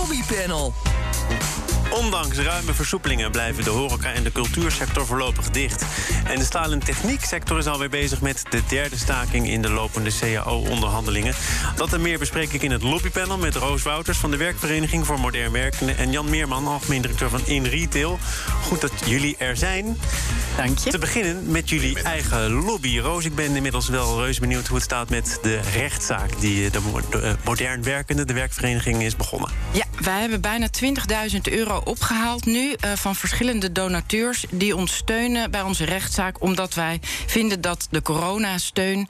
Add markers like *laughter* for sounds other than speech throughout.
Lobbypanel. Ondanks ruime versoepelingen blijven de horeca en de cultuursector voorlopig dicht. En de staal- en technieksector is alweer bezig met de derde staking in de lopende CAO-onderhandelingen. Dat en meer bespreek ik in het lobbypanel met Roos Wouters van de Werkvereniging voor Modern Werken en Jan Meerman, algemeen directeur van In Retail. Goed dat jullie er zijn. Dank je. Te beginnen met jullie eigen lobby. Roos, ik ben inmiddels wel reuze benieuwd hoe het staat met de rechtszaak die de, mo- de, eh, modern werkende, de werkvereniging, is begonnen. Ja, wij hebben bijna 20.000 euro opgehaald nu eh, van verschillende donateurs die ons steunen bij onze rechtszaak, omdat wij vinden dat de coronasteun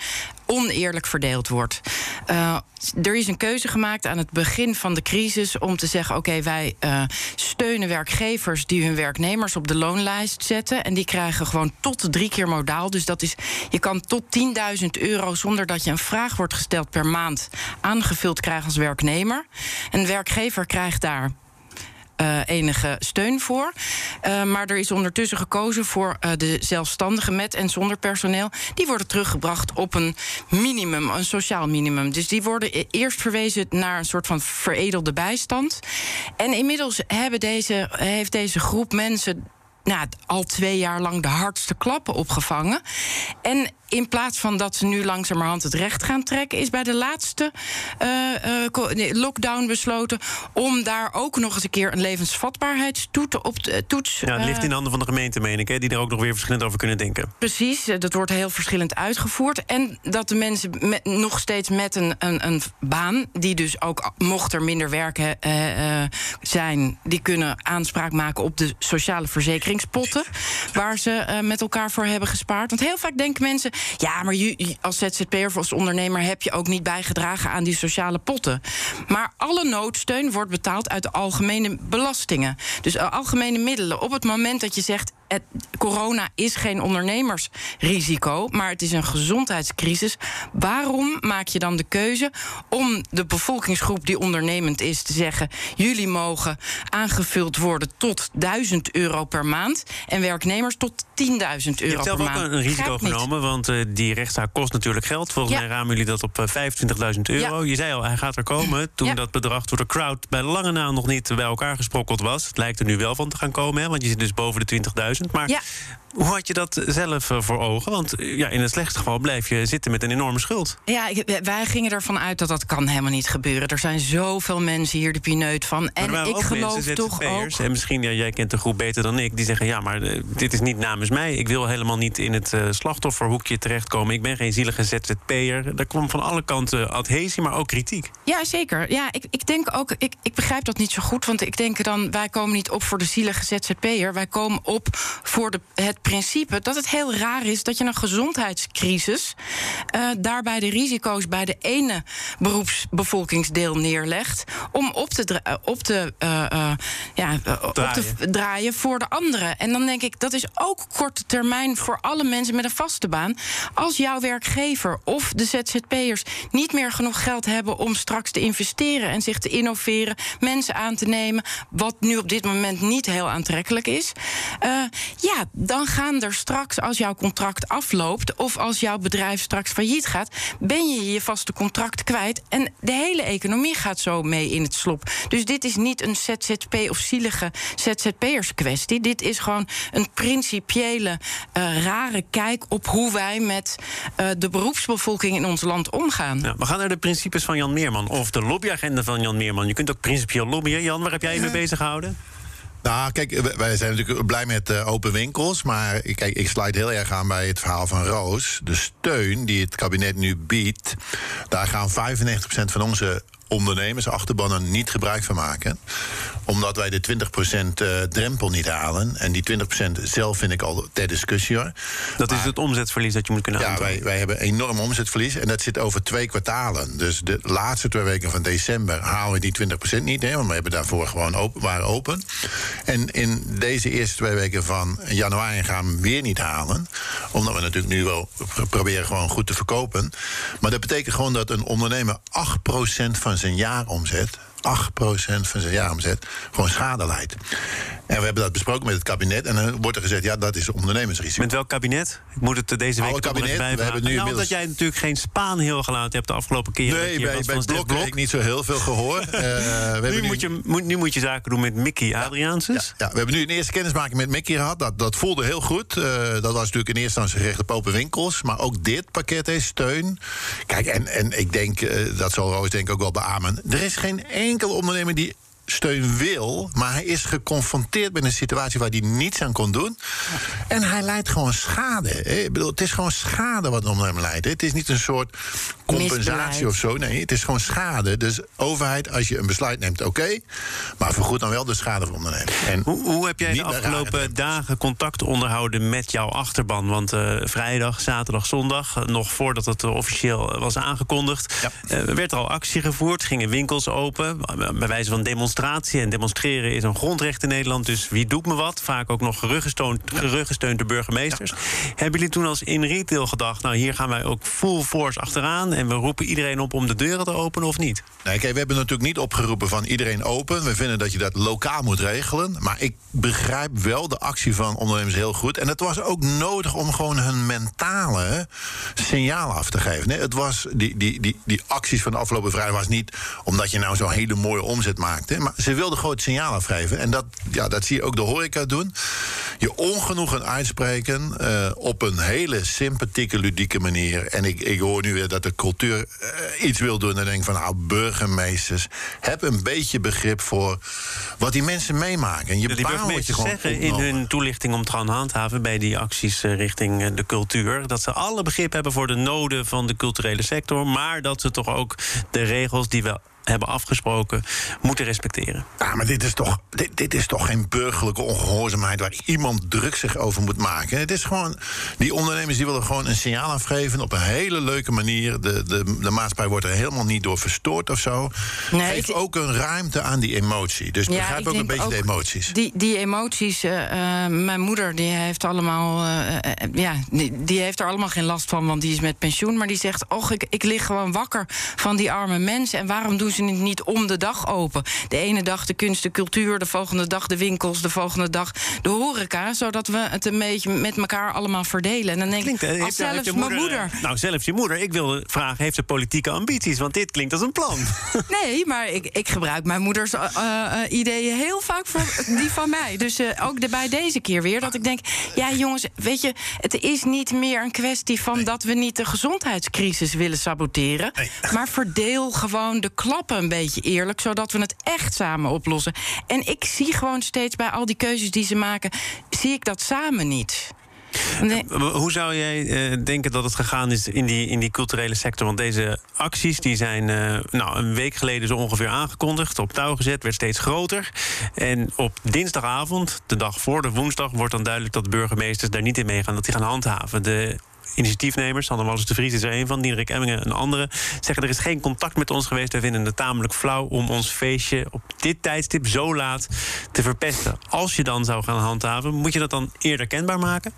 oneerlijk verdeeld wordt. Eh, er is een keuze gemaakt aan het begin van de crisis om te zeggen: oké, wij eh, steunen werkgevers die hun werknemers op de loonlijst zetten. En die krijgen gewoon tot drie keer modaal. Dus dat is, je kan tot 10.000 euro zonder dat je een vraag wordt gesteld per maand aangevuld krijgen als werknemer. Een werkgever krijgt daar eh, enige steun voor. Eh, maar er is ondertussen gekozen voor eh, de zelfstandigen met en zonder personeel. Die worden teruggebracht op een minimum, een sociaal minimum. Dus die worden e- eerst verwezen naar een soort van veredelde bijstand. En inmiddels hebben deze, heeft deze groep mensen nou, al twee jaar lang de hardste klappen opgevangen. En in plaats van dat ze nu langzamerhand het recht gaan trekken, is bij de laatste eh, eh, lockdown besloten om daar ook nog eens een keer een levensvatbaarheidstoets op te- toets. Ja, het ligt eh, in de handen van de gemeente, meen ik, hè, die er ook nog weer verschillend over kunnen denken. Precies, eh, dat wordt heel verschillend uitgevoerd. En dat de mensen met, nog steeds met een, een, een baan, die dus ook, mocht er minder werken eh, eh, zijn, die kunnen aanspraak maken op de sociale verzekeringspotten. Waar ze eh, met elkaar voor hebben gespaard. Want heel vaak denken mensen: ja, maar je, als ZZP'er of als ondernemer heb je ook niet bijgedragen aan die sociale potten. Maar alle noodsteun wordt betaald uit de algemene belastingen. Dus eh, algemene middelen. Op het moment dat je zegt. Het, corona is geen ondernemersrisico, maar het is een gezondheidscrisis. Waarom maak je dan de keuze om de bevolkingsgroep die ondernemend is te zeggen: jullie mogen aangevuld worden tot 1000 euro per maand en werknemers tot 10.000 euro Je hebt per zelf ook maand? een risico genomen, want eh, die rechtszaak kost natuurlijk geld. Volgens Ja. mij ramen jullie dat op eh, 25.000 euro. Ja. Je zei al, hij gaat er komen. Toen Ja. dat bedrag door de crowd bij lange na nog niet bij elkaar gesprokkeld was. Het lijkt er nu wel van te gaan komen, hè, want je zit dus boven de 20.000. Maar. Hoe had je dat zelf eh, voor ogen? Want eh, ja, in het slechtste geval blijf je zitten met een enorme schuld. Ja, ik- wij gingen ervan uit dat dat kan helemaal niet gebeuren. Er zijn zoveel mensen hier de pineut van. En ik ook geloof mensen, toch ook. En misschien, ja, jij kent de groep beter dan ik, die zeggen: ja, maar eh, dit is niet namens mij. Ik wil helemaal niet in het eh, slachtofferhoekje terechtkomen. Ik ben geen zielige ZZP'er. Daar kwam van alle kanten adhesie, maar ook kritiek. Ja, zeker. Ja, ik, ik denk ook, ik, ik begrijp dat niet zo goed. Want ik denk dan, wij komen niet op voor de zielige ZZP'er. Wij komen op voor de, het principe dat het heel raar is dat je een gezondheidscrisis. eh, daarbij de risico's bij de ene beroepsbevolkingsdeel neerlegt. om op te, eh, op te, eh, eh, ja, eh, op te Draaien. v- draaien voor de anderen. En dan denk ik, dat is ook korte termijn voor alle mensen met een vaste baan. Als jouw werkgever of de ZZP'ers niet meer genoeg geld hebben om straks te investeren en zich te innoveren, mensen aan te nemen, wat nu op dit moment niet heel aantrekkelijk is. eh, ja, dan gaan er straks, als jouw contract afloopt of als jouw bedrijf straks failliet gaat, ben je je vaste contract kwijt. En de hele economie gaat zo mee in het slop. Dus dit is niet een ZZP of zielige ZZP'ers kwestie. Dit is gewoon een principiële, eh, rare kijk op hoe wij met eh, de beroepsbevolking in ons land omgaan. Ja, we gaan naar de principes van Jan Meerman. Of de lobbyagenda van Jan Meerman. Je kunt ook principieel lobbyen. Jan, waar heb jij je mee bezig gehouden? Nou, kijk, wij- zijn natuurlijk blij met eh, open winkels. Maar kijk, ik sluit heel erg aan bij het verhaal van Roos. De steun die het kabinet nu biedt, daar gaan 95% van onze ondernemers, achterbannen, niet gebruik van maken. Omdat wij de 20% eh, drempel niet halen. En die 20% zelf vind ik al ter discussie hoor. Dat is het omzetverlies dat je moet kunnen ja, aantonen. wij, wij hebben enorm omzetverlies en dat zit over twee kwartalen. Dus de laatste twee weken van december halen we die 20% niet, hè, want we hebben daarvoor gewoon open, waren open. En in deze eerste twee weken van januari gaan we hem weer niet halen. Omdat we natuurlijk nu wel pro- proberen gewoon goed te verkopen. Maar dat betekent gewoon dat een ondernemer 8% van zijn jaaromzet 8% van zijn jaaromzet gewoon schade leidt. En we hebben dat besproken met het kabinet. En dan wordt er gezegd, ja, dat is ondernemersrisico. Met welk kabinet? Ik moet het deze week kabinet, we hebben nu nou, inmiddels- omdat jij natuurlijk geen Spaan heel gelaten hebt de afgelopen keer. Nee, bij, bij Blok heb ik niet zo heel veel gehoor. *laughs* Eh, we hebben Nu moet, je, moet, nu moet je zaken doen met Mickey Adriaanses. Ja, we hebben nu een eerste kennismaking met Mickey gehad. Dat, dat voelde heel goed. Eh, dat was natuurlijk in eerste instantie gericht op open winkels. Maar ook dit pakket heeft steun. Kijk, en, en ik denk, eh, dat zal Roos denk ik ook wel beamen. Er is geen enkele ondernemer die steun wil, maar hij is geconfronteerd met een situatie waar hij niets aan kon doen. En hij leidt gewoon schade. Ik bedoel, het is gewoon schade wat een ondernemer leidt. Het is niet een soort compensatie Misbeleid. of zo. Nee, het is gewoon schade. Dus overheid, als je een besluit neemt, oké. maar vergoed dan wel de schade voor ondernemer. En Hoe, hoe heb jij de afgelopen dagen contact onderhouden met jouw achterban? Want eh, vrijdag, zaterdag, zondag, eh, nog voordat het eh, officieel was aangekondigd, Ja. eh, werd er al actie gevoerd, gingen winkels open, eh, bij wijze van demonstratie. En demonstreren is een grondrecht in Nederland, dus wie doet me wat? Vaak ook nog geruggesteund, geruggesteund door burgemeesters. Hebben jullie toen als in retail gedacht, nou hier gaan wij ook full force achteraan en we roepen iedereen op om de deuren te openen of niet? Nee, kijk, we hebben natuurlijk niet opgeroepen van iedereen open. We vinden dat je dat lokaal moet regelen. Maar ik begrijp wel de actie van ondernemers heel goed. En het was ook nodig om gewoon hun mentale signaal af te geven. Nee, het was, die, die, die, die acties van de afgelopen vrijdag was niet omdat je nou zo'n hele mooie omzet maakte. Maar ze wilden gewoon het signaal afgeven. En dat, ja, dat zie je ook de horeca doen. Je ongenoegen uitspreken eh, op een hele sympathieke, ludieke manier. En ik, ik hoor nu weer dat de cultuur eh, iets wil doen. En denk van, nou, burgemeesters, heb een beetje begrip voor wat die mensen meemaken. En je Die wordt je burgemeesters zeggen in hun toelichting om te gaan handhaven bij die acties eh, richting de cultuur. Dat ze alle begrip hebben voor de noden van de culturele sector. Maar dat ze toch ook de regels die we hebben afgesproken moeten respecteren. Ja, maar dit is, toch, dit, dit is toch geen burgerlijke ongehoorzaamheid waar iemand druk zich over moet maken. Het is gewoon, die ondernemers die willen gewoon een signaal afgeven op een hele leuke manier. De, de, de maatschappij wordt er helemaal niet door verstoord of zo. Nee, Geef ik- ook een ruimte aan die emotie. Dus begrijp ook een beetje de emoties. Die, die emoties, eh, eh, mijn moeder die heeft allemaal, eh, ja, die, die heeft er allemaal geen last van, want die is met pensioen. Maar die zegt, och, ik, ik lig gewoon wakker van die arme mensen. En waarom doen ze het niet om de dag open? De ene dag de kunst, de cultuur, de volgende dag de winkels, de volgende dag de horeca. Zodat we het een beetje met elkaar allemaal verdelen. En dan denk Klinkt, ik, eh, als zelfs je mijn moeder... eh, Nou, zelfs je moeder. Ik wilde vragen, heeft ze politieke ambities? Want dit klinkt als een plan. *laughs* Nee, maar ik, ik gebruik mijn moeders eh, ideeën heel vaak voor die van mij. Dus ook de, bij deze keer weer dat ik denk... ja jongens, weet je, het is niet meer een kwestie van... dat we niet de gezondheidscrisis willen saboteren. Nee. Maar verdeel gewoon de een beetje eerlijk... zodat we het echt samen oplossen. En ik zie gewoon steeds bij al die keuzes die ze maken... zie ik dat samen niet. Nee. Hoe zou jij eh, denken dat het gegaan is in die, in die culturele sector? Want deze acties die zijn eh, nou, een week geleden zo ongeveer aangekondigd, op touw gezet, werd steeds groter. En op dinsdagavond, de dag voor de woensdag, wordt dan duidelijk dat burgemeesters daar niet in meegaan, dat die gaan handhaven. De initiatiefnemers, Sander Wallis de Vries is er een van, Diederik Emmingen een andere, zeggen er is geen contact met ons geweest. Wij vinden het tamelijk flauw om ons feestje op dit tijdstip zo laat te verpesten. Als je dan zou gaan handhaven, moet je dat dan eerder kenbaar maken?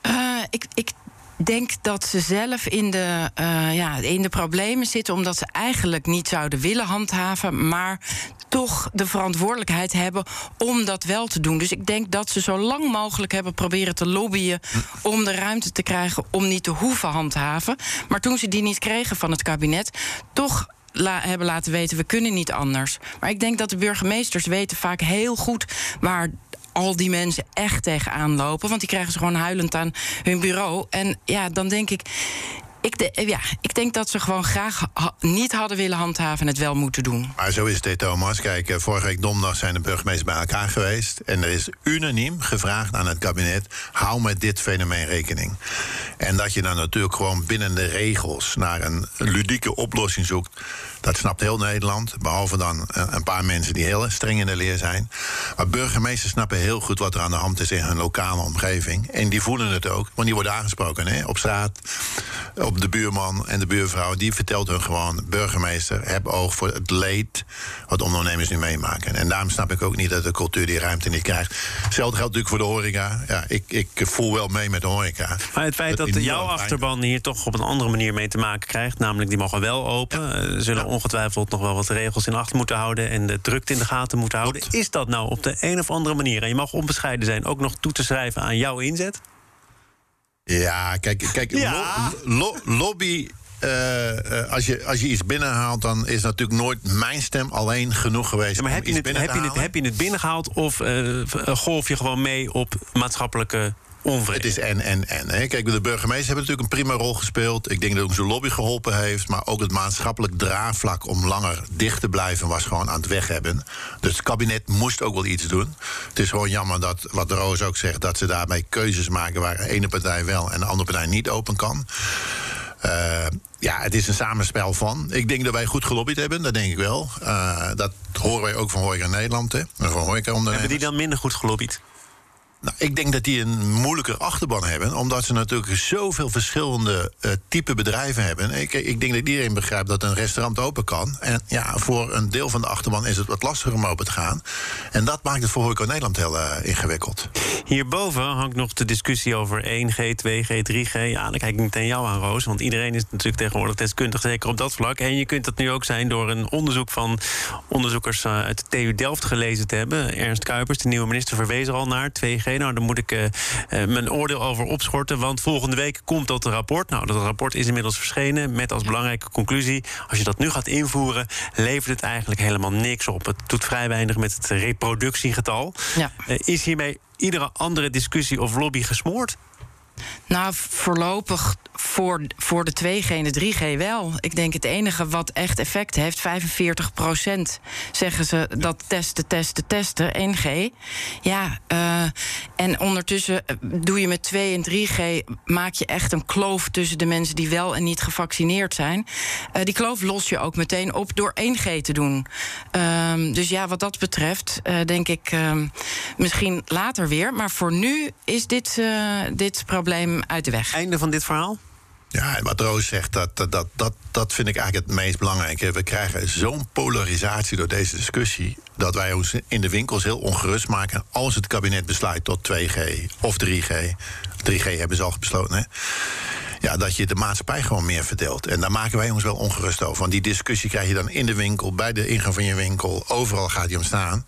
Eh, ik, ik denk dat ze zelf in de, eh, ja, in de problemen zitten... omdat ze eigenlijk niet zouden willen handhaven... maar toch de verantwoordelijkheid hebben om dat wel te doen. Dus ik denk dat ze zo lang mogelijk hebben proberen te lobbyen... om de ruimte te krijgen om niet te hoeven handhaven. Maar toen ze die niet kregen van het kabinet... toch hebben laten weten, we kunnen niet anders. Maar ik denk dat de burgemeesters weten vaak heel goed... waar al die mensen echt tegenaan lopen. Want die krijgen ze gewoon huilend aan hun bureau. En ja, dan denk ik. Ik, de- ja, ik denk dat ze gewoon graag niet hadden willen handhaven en het wel moeten doen. Maar zo is dit, Thomas. Kijk, eh, vorige week donderdag zijn de burgemeesters bij elkaar geweest. En er is unaniem gevraagd aan het kabinet: hou met dit fenomeen rekening. En dat je dan natuurlijk gewoon binnen de regels naar een ludieke oplossing zoekt. Dat snapt heel Nederland. Behalve dan eh, een paar mensen die heel streng in de leer zijn. Maar burgemeesters snappen heel goed wat er aan de hand is in hun lokale omgeving. En die voelen het ook, want die worden aangesproken hè, op straat. Op de buurman en de buurvrouw. Die vertelt hun gewoon: burgemeester, heb oog voor het leed. wat ondernemers nu meemaken. En daarom snap ik ook niet dat de cultuur die ruimte niet krijgt. Hetzelfde geldt natuurlijk voor de horeca. Ja, ik, ik voel wel mee met de horeca. Maar het feit dat jouw achterban hier toch op een andere manier mee te maken krijgt, namelijk die mogen wel open, eh, zullen ongetwijfeld nog wel wat regels in acht moeten houden en de drukte in de gaten moeten houden. Is dat nou op de een of andere manier, en je mag onbescheiden zijn, ook nog toe te schrijven aan jouw inzet? Ja, kijk, kijk Ja. lo- lo- lobby. eh, eh, als, je, als je iets binnenhaalt, dan is natuurlijk nooit mijn stem alleen genoeg geweest. Ja, maar heb je, het, heb, je het, heb je het binnengehaald of eh, golf je gewoon mee op maatschappelijke onvrede? Het is en, en, en. Hè. Kijk, de burgemeester hebben natuurlijk een prima rol gespeeld. Ik denk dat onze lobby geholpen heeft. Maar ook het maatschappelijk draagvlak om langer dicht te blijven... was gewoon aan het weg hebben. Dus het kabinet moest ook wel iets doen. Het is gewoon jammer dat, wat de Roos ook zegt... dat ze daarmee keuzes maken waar de ene partij wel... en de andere partij niet open kan. Eh, ja, het is een samenspel van. Ik denk dat wij goed gelobbyd hebben, dat denk ik wel. Eh, dat horen wij ook van Horeca Nederland, hè. Van. Hebben die dan minder goed gelobbyd? Nou, ik denk dat die een moeilijker achterban hebben, omdat ze natuurlijk zoveel verschillende eh, type bedrijven hebben. Ik, ik denk dat iedereen begrijpt dat een restaurant open kan. En ja, voor een deel van de achterban is het wat lastiger om open te gaan. En dat maakt het voor Horeca Nederland heel eh, ingewikkeld. Hierboven hangt nog de discussie over 1G, 2G, 3G. Ja, dan kijk ik meteen jou aan, Roos. Want iedereen is natuurlijk tegenwoordig deskundig, zeker op dat vlak. En je kunt dat nu ook zijn door een onderzoek van onderzoekers eh, uit de TU Delft gelezen te hebben. Ernst Kuipers, de nieuwe minister, verwees er al naar 2G. Nou, daar moet ik eh, eh, mijn oordeel over opschorten. Want volgende week komt dat rapport. Nou, dat rapport is inmiddels verschenen met als belangrijke conclusie... als je dat nu gaat invoeren, levert het eigenlijk helemaal niks op. Het doet vrij weinig met het reproductiegetal. Ja. Eh, is hiermee iedere andere discussie of lobby gesmoord? Nou, voorlopig voor, voor de 2G en de 3G wel. Ik denk het enige wat echt effect heeft, 45% zeggen ze dat testen, testen, testen, 1G. Ja, eh, en ondertussen eh, doe je met 2 en 3G... maak je echt een kloof tussen de mensen die wel en niet gevaccineerd zijn. Eh, die kloof los je ook meteen op door 1G te doen. Ehm, dus ja, wat dat betreft denk ik ehm, misschien later weer. Maar voor nu is dit, dit probleem uit de weg. Einde van dit verhaal? Ja, wat Roos zegt, dat, dat, dat, dat vind ik eigenlijk het meest belangrijke. We krijgen zo'n polarisatie door deze discussie... dat wij ons in de winkels heel ongerust maken... als het kabinet besluit tot 2G of 3G. 3G hebben ze al besloten, hè? Ja, dat je de maatschappij gewoon meer verdeelt. En daar maken wij ons wel ongerust over. Want die discussie krijg je dan in de winkel, bij de ingang van je winkel. Overal gaat die om staan.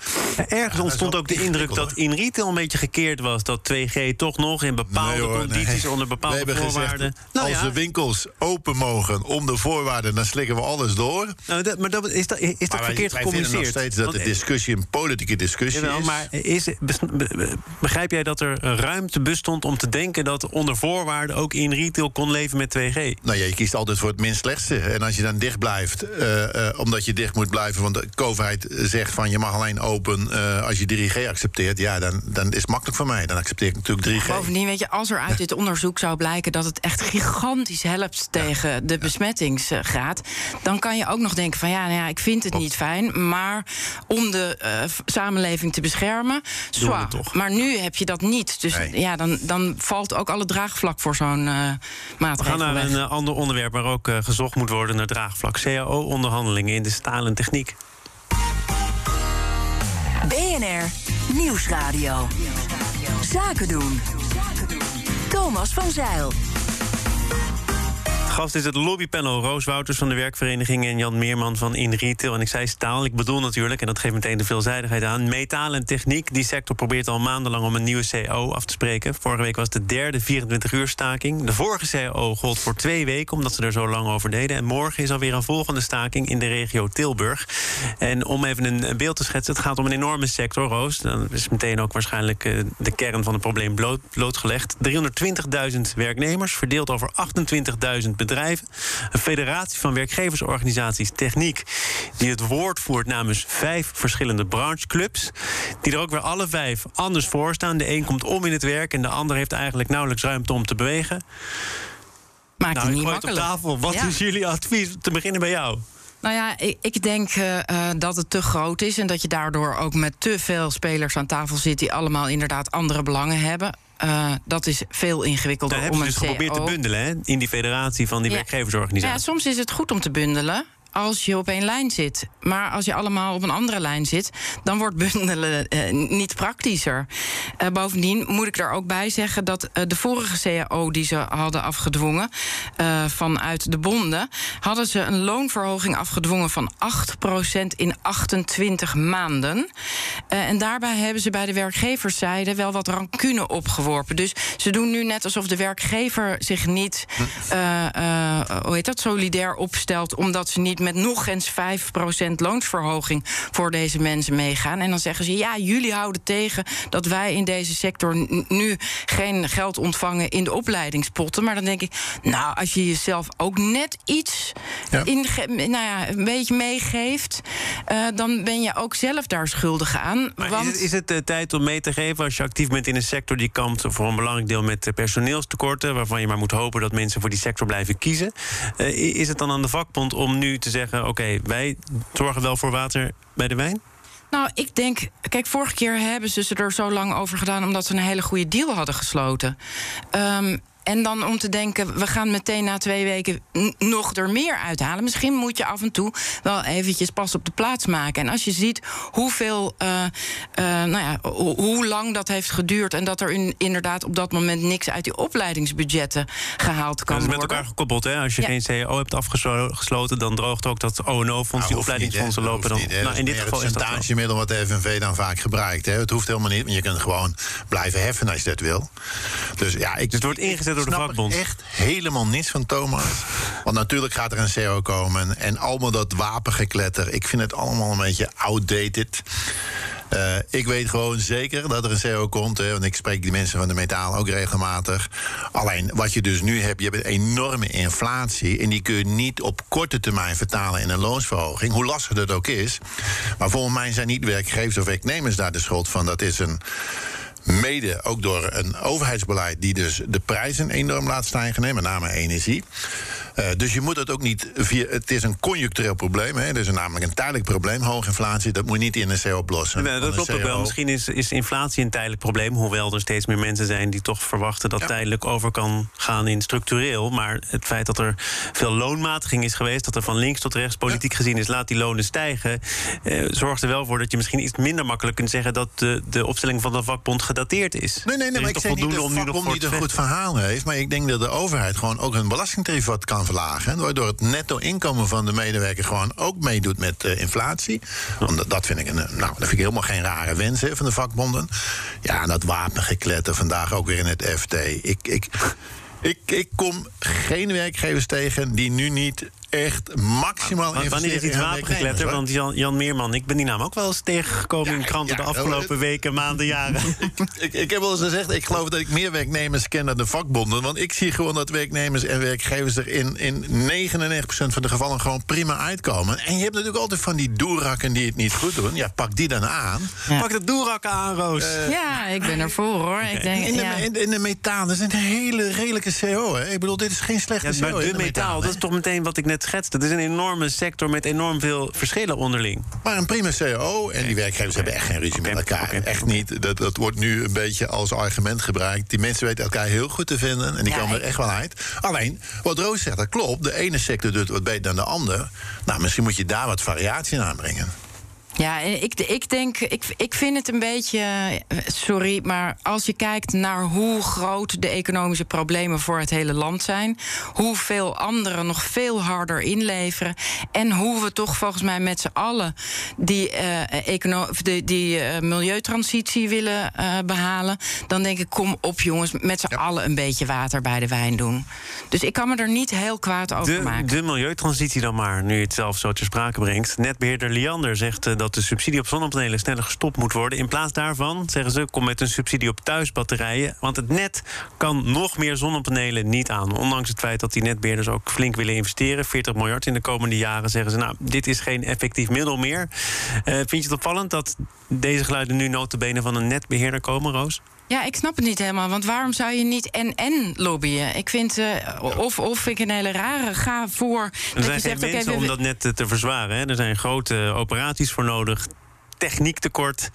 Ergens ontstond ook de indruk dat in retail een beetje gekeerd was. Dat 2G toch nog in bepaalde Nee, hoor, condities, nee. onder bepaalde We voorwaarden. Gezegd, nou als ja, de winkels open mogen om de voorwaarden, dan slikken we alles door. nou, dat, maar dat, is dat, is dat Maar wij- verkeerd wij vinden gecommuniceerd? nog steeds dat de eh, discussie een politieke discussie Jawel, is. maar is, begrijp jij dat er ruimte bestond om te denken dat onder voorwaarden ook in retail kon leven met 2G? Nou ja, je kiest altijd voor het minst slechtste. En als je dan dicht blijft, eh, eh, omdat je dicht moet blijven... want de overheid zegt van je mag alleen open eh, als je 3G accepteert... ja, dan, dan is het makkelijk voor mij. Dan accepteer ik natuurlijk 3G. Bovendien, weet je, als er uit dit onderzoek zou blijken dat het echt gigantisch helpt tegen de besmettingsgraad, dan kan je ook nog denken van ja, nou ja, ik vind het niet fijn, maar om de eh, samenleving te beschermen, zwaar. het toch. Maar nu heb je dat niet. Dus Nee. ja, dan, dan valt ook alle draagvlak voor zo'n We gaan naar weg. een eh, ander onderwerp waar ook eh, gezocht moet worden naar draagvlak. CAO-onderhandelingen in de stalen techniek. BNR Nieuwsradio. Zaken doen. Thomas van Zeil. Gast is het lobbypanel Roos Wouters van de werkvereniging en Jan Meerman van In Retail. En ik zei staal, ik bedoel natuurlijk, en dat geeft meteen de veelzijdigheid aan, metaal en techniek. Die sector probeert al maandenlang om een nieuwe CAO af te spreken. Vorige week was de derde 24-uur staking. De vorige CAO gold voor twee weken, omdat ze er zo lang over deden. En morgen is alweer een volgende staking in de regio Tilburg. En om even een beeld te schetsen, het gaat om een enorme sector, Roos. Dan is meteen ook waarschijnlijk eh, de kern van het probleem bloot, blootgelegd. 320.000 werknemers, verdeeld over 28.000 bedrijven. Een federatie van werkgeversorganisaties Techniek... die het woord voert namens vijf verschillende brancheclubs... die er ook weer alle vijf anders voor staan. De een komt om in het werk en de ander heeft eigenlijk nauwelijks ruimte om te bewegen. Maakt Nou, niet het op makkelijk. tafel. Wat Ja. is jullie advies? Te beginnen bij jou. Nou ja, ik, ik denk eh, eh, dat het te groot is en dat je daardoor ook met te veel spelers aan tafel zit die allemaal inderdaad andere belangen hebben. Eh, dat is veel ingewikkelder Daar hebben ze dus geprobeerd te bundelen hè, in die federatie van die Ja. werkgeversorganisaties. Ja, soms is het goed om te bundelen. Als je op één lijn zit. Maar als je allemaal op een andere lijn zit, dan wordt bundelen uh, niet praktischer. Uh, bovendien moet ik er ook bij zeggen dat uh, de vorige CAO die ze hadden afgedwongen vanuit de bonden, hadden ze een loonverhoging afgedwongen van 8% in 28 maanden. en daarbij hebben ze bij de werkgeverszijde wel wat rancune opgeworpen. Dus ze doen nu net alsof de werkgever zich niet, hoe heet dat, solidair opstelt, omdat ze niet met nog eens 5% loonsverhoging voor deze mensen meegaan. En dan zeggen ze: ja, jullie houden tegen dat wij in deze sector nu geen geld ontvangen in de opleidingspotten. Maar dan denk ik, nou, als je jezelf ook net iets ja. in, nou ja, een beetje meegeeft, uh, dan ben je ook zelf daar schuldig aan. Want... Is het, is het uh, tijd om mee te geven als je actief bent in een sector die kampt voor een belangrijk deel met personeelstekorten, waarvan je maar moet hopen dat mensen voor die sector blijven kiezen? Uh, is het dan aan de vakbond om nu te zeggen: oké, okay, wij zorgen wel voor water bij de wijn? Nou, ik denk. Kijk, vorige keer hebben ze er zo lang over gedaan. omdat ze een hele goede deal hadden gesloten. Um, en dan om te denken, we gaan meteen na twee weken nog er meer uithalen. Misschien moet je af en toe wel eventjes pas op de plaats maken. En als je ziet hoeveel, uh, uh, nou ja, hoe lang dat heeft geduurd... en dat er in, inderdaad op dat moment niks uit die opleidingsbudgetten gehaald kan worden. Dat is met elkaar gekoppeld, hè? Als je ja. geen CAO hebt afgesloten... dan droogt ook dat ONO-fonds, nou, die opleidingsfondsen niet, lopen dan... Niet, nou, in dit geval is dat het middel wat de FNV dan vaak gebruikt. Hè? Het hoeft helemaal niet, want je kunt gewoon blijven heffen als je dat wil. Dus ja, ik, dus het wordt ingezet door de vakbond. echt helemaal niets van Thomas. Want natuurlijk gaat er een CO komen. En allemaal dat wapengekletter. Ik vind het allemaal een beetje outdated. Uh, ik weet gewoon zeker dat er een CO komt. Hè, want ik spreek die mensen van de metaal ook regelmatig. Alleen wat je dus nu hebt, je hebt een enorme inflatie. En die kun je niet op korte termijn vertalen in een loonsverhoging. Hoe lastig dat ook is. Maar volgens mij zijn niet werkgevers of werknemers daar de schuld van. Dat is een Mede ook door een overheidsbeleid die dus de prijzen enorm laat stijgen, met name energie. Uh, dus je moet het ook niet via. Het is een conjunctureel probleem. Hè. Het is namelijk een tijdelijk probleem. Hoge inflatie, dat moet je niet in een CO oplossen. Nee, dat klopt ook wel. Misschien is, is inflatie een tijdelijk probleem. Hoewel er steeds meer mensen zijn die toch verwachten dat ja. tijdelijk over kan gaan in structureel. Maar het feit dat er veel loonmatiging is geweest, dat er van links tot rechts politiek ja. gezien is, laat die lonen stijgen. Eh, zorgt er wel voor dat je misschien iets minder makkelijk kunt zeggen dat de, de opstelling van de vakbond gedateerd is. Nee, nee, nee, maar ik zeg niet dat de vakbond niet een goed verhaal heeft. Maar ik denk dat de overheid gewoon ook een belastingtarief wat kan Waardoor het netto inkomen van de medewerker gewoon ook meedoet met uh, inflatie. Want dat vind ik, een, nou, dat vind ik helemaal geen rare wens van de vakbonden. Ja, dat wapengekletter vandaag ook weer in het FT. Ik, ik, ik, ik kom geen werkgevers tegen die nu niet echt maximaal maar, Wanneer is iets wapengekletter? Want Jan, Jan Meerman, ik ben die naam ook wel eens tegengekomen ja, in kranten ja, de afgelopen weken, maanden, jaren. *laughs* ik, ik heb wel eens gezegd, ik geloof dat ik meer werknemers ken dan de vakbonden. Want ik zie gewoon dat werknemers en werkgevers er in, in 99% van de gevallen gewoon prima uitkomen. En je hebt natuurlijk altijd van die doerakken die het niet goed doen. Ja, pak die dan aan. Pak de doerakken aan, Roos. Uh, ja, ik ben ervoor hoor. Okay. Ik denk, in, de, in, in, de metaal, dat is een hele redelijke CO. Hè. Ik bedoel, dit is geen slechte CO. Maar de, de metaal, dat is toch meteen wat ik net schetste. Het is een enorme sector met enorm veel verschillen onderling. Maar een prima CO en die werkgevers hebben echt geen ruzie okay. met elkaar. Okay. Echt niet. Dat, dat wordt nu een beetje als argument gebruikt. Die mensen weten elkaar heel goed te vinden en die ja, komen er echt wel uit. Alleen, wat Roos zegt, dat klopt. De ene sector doet wat beter dan de ander. Nou, misschien moet je daar wat variatie in aanbrengen. Ja, ik, ik denk, ik, ik vind het een beetje. Sorry, maar als je kijkt naar hoe groot de economische problemen voor het hele land zijn, hoeveel anderen nog veel harder inleveren. En hoe we toch volgens mij met z'n allen die, uh, econo die, die uh, milieutransitie willen uh, behalen. Dan denk ik, kom op jongens, met z'n ja. allen een beetje water bij de wijn doen. Dus ik kan me er niet heel kwaad over de, maken. De milieutransitie dan maar, nu je het zelf zo ter sprake brengt. Netbeheerder Liander zegt dat dat de subsidie op zonnepanelen sneller gestopt moet worden. In plaats daarvan, zeggen ze, kom met een subsidie op thuisbatterijen. Want het net kan nog meer zonnepanelen niet aan. Ondanks het feit dat die netbeheerders ook flink willen investeren. 40 miljard in de komende jaren zeggen ze, nou, dit is geen effectief middel meer. Uh, vind je het opvallend dat deze geluiden nu notabene van een netbeheerder komen, Roos? Ja, ik snap het niet helemaal. Want waarom zou je niet en-en lobbyen? Ik vind, uh, of, of vind ik een hele rare, ga voor... Er zijn geen zegt, mensen okay, om dat net te verzwaren. Hè? Er zijn grote operaties voor nodig techniektekort.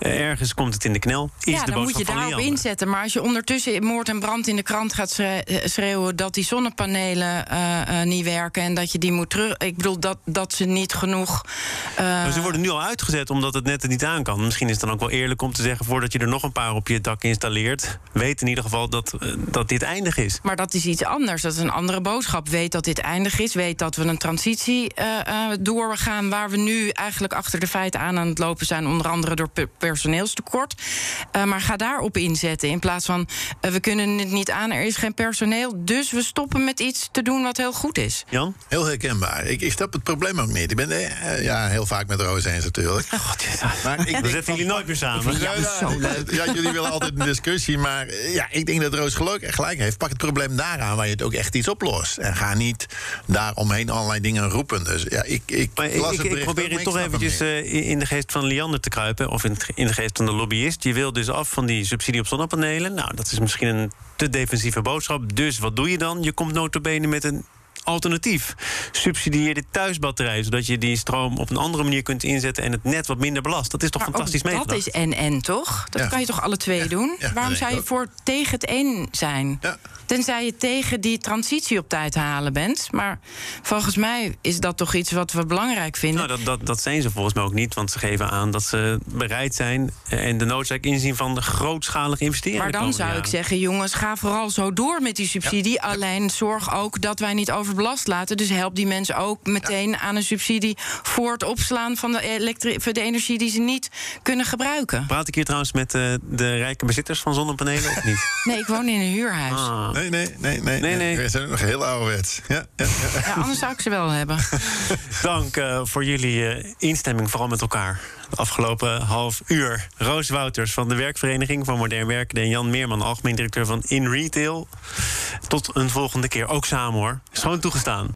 Uh, ergens komt het in de knel. Is ja, de dan moet je daarop inzetten. Maar als je ondertussen moord en brand in de krant gaat schreeuwen dat die zonnepanelen uh, niet werken en dat je die moet terug. Ik bedoel dat, dat ze niet genoeg. Ze worden nu al uitgezet omdat het net er niet aan kan. Misschien is het dan ook wel eerlijk om te zeggen voordat je er nog een paar op je dak installeert. Weet in ieder geval dat, dat dit eindig is. Maar dat is iets anders. Dat is een andere boodschap. Weet dat dit eindig is. Weet dat we een transitie doorgaan waar we nu eigenlijk achter de feiten aan aan het lopen zijn. Onder andere door personeelstekort. maar ga daarop inzetten in plaats van we kunnen het niet aan. Er is geen personeel. Dus we stoppen met iets te doen wat heel goed is. Jan? Heel herkenbaar. Ik, ik snap het probleem ook niet. Ik ben eh, ja, heel vaak met Roos eens natuurlijk. God, ja. *laughs* maar ik zetten jullie nooit meer samen. Ja, ja, jullie willen altijd een discussie. Maar eh, ja, ik denk dat Roos gelijk, gelijk heeft. Pak het probleem daaraan waar je het ook echt iets oplost. En ga niet daar omheen allerlei dingen roepen. Dus ja, ik, ik, maar ik, ik, ik probeer het toch eventjes uh, in de geest van Liander te kruipen. Of in, in de geest van de lobbyist. Je wil dus af van die subsidie op zonnepanelen. Nou, dat is misschien een te defensieve boodschap. Dus wat doe je dan? Je komt notabene met een alternatief. Subsidieer de thuisbatterij, zodat je die stroom op een andere manier kunt inzetten en het net wat minder belast. Dat is toch fantastisch mee. Dat is en-en, toch? Dat kan je toch alle twee doen? Waarom zou je voor tegen het een zijn? Tenzij je tegen die transitie op tijd halen bent. Maar volgens mij is dat toch iets wat we belangrijk vinden. Nou, dat, dat, dat zijn ze volgens mij ook niet. Want ze geven aan dat ze bereid zijn en de noodzaak inzien van de grootschalige investeringen. Maar dan zou ik zeggen, jongens, ga vooral zo door met die subsidie. Alleen zorg ook dat wij niet overbelast laten. Dus help die mensen ook meteen aan een subsidie voor het opslaan van de, voor de energie die ze niet kunnen gebruiken. Praat ik hier trouwens met uh, de rijke bezitters van zonnepanelen of niet? *laughs* Nee, ik woon in een huurhuis. Ah. Nee, nee, nee, nee. nee, nee. We zijn nog heel ouderwets. Ja, ja, ja. ja, anders zou ik ze wel hebben. *laughs* Dank uh, voor jullie uh, instemming, vooral met elkaar. Afgelopen half uur. Roos Wouters van de Werkvereniging van Modern Werken... en Jan Meerman, algemeen directeur van In Retail. Tot een volgende keer. Ook samen hoor. Is gewoon toegestaan.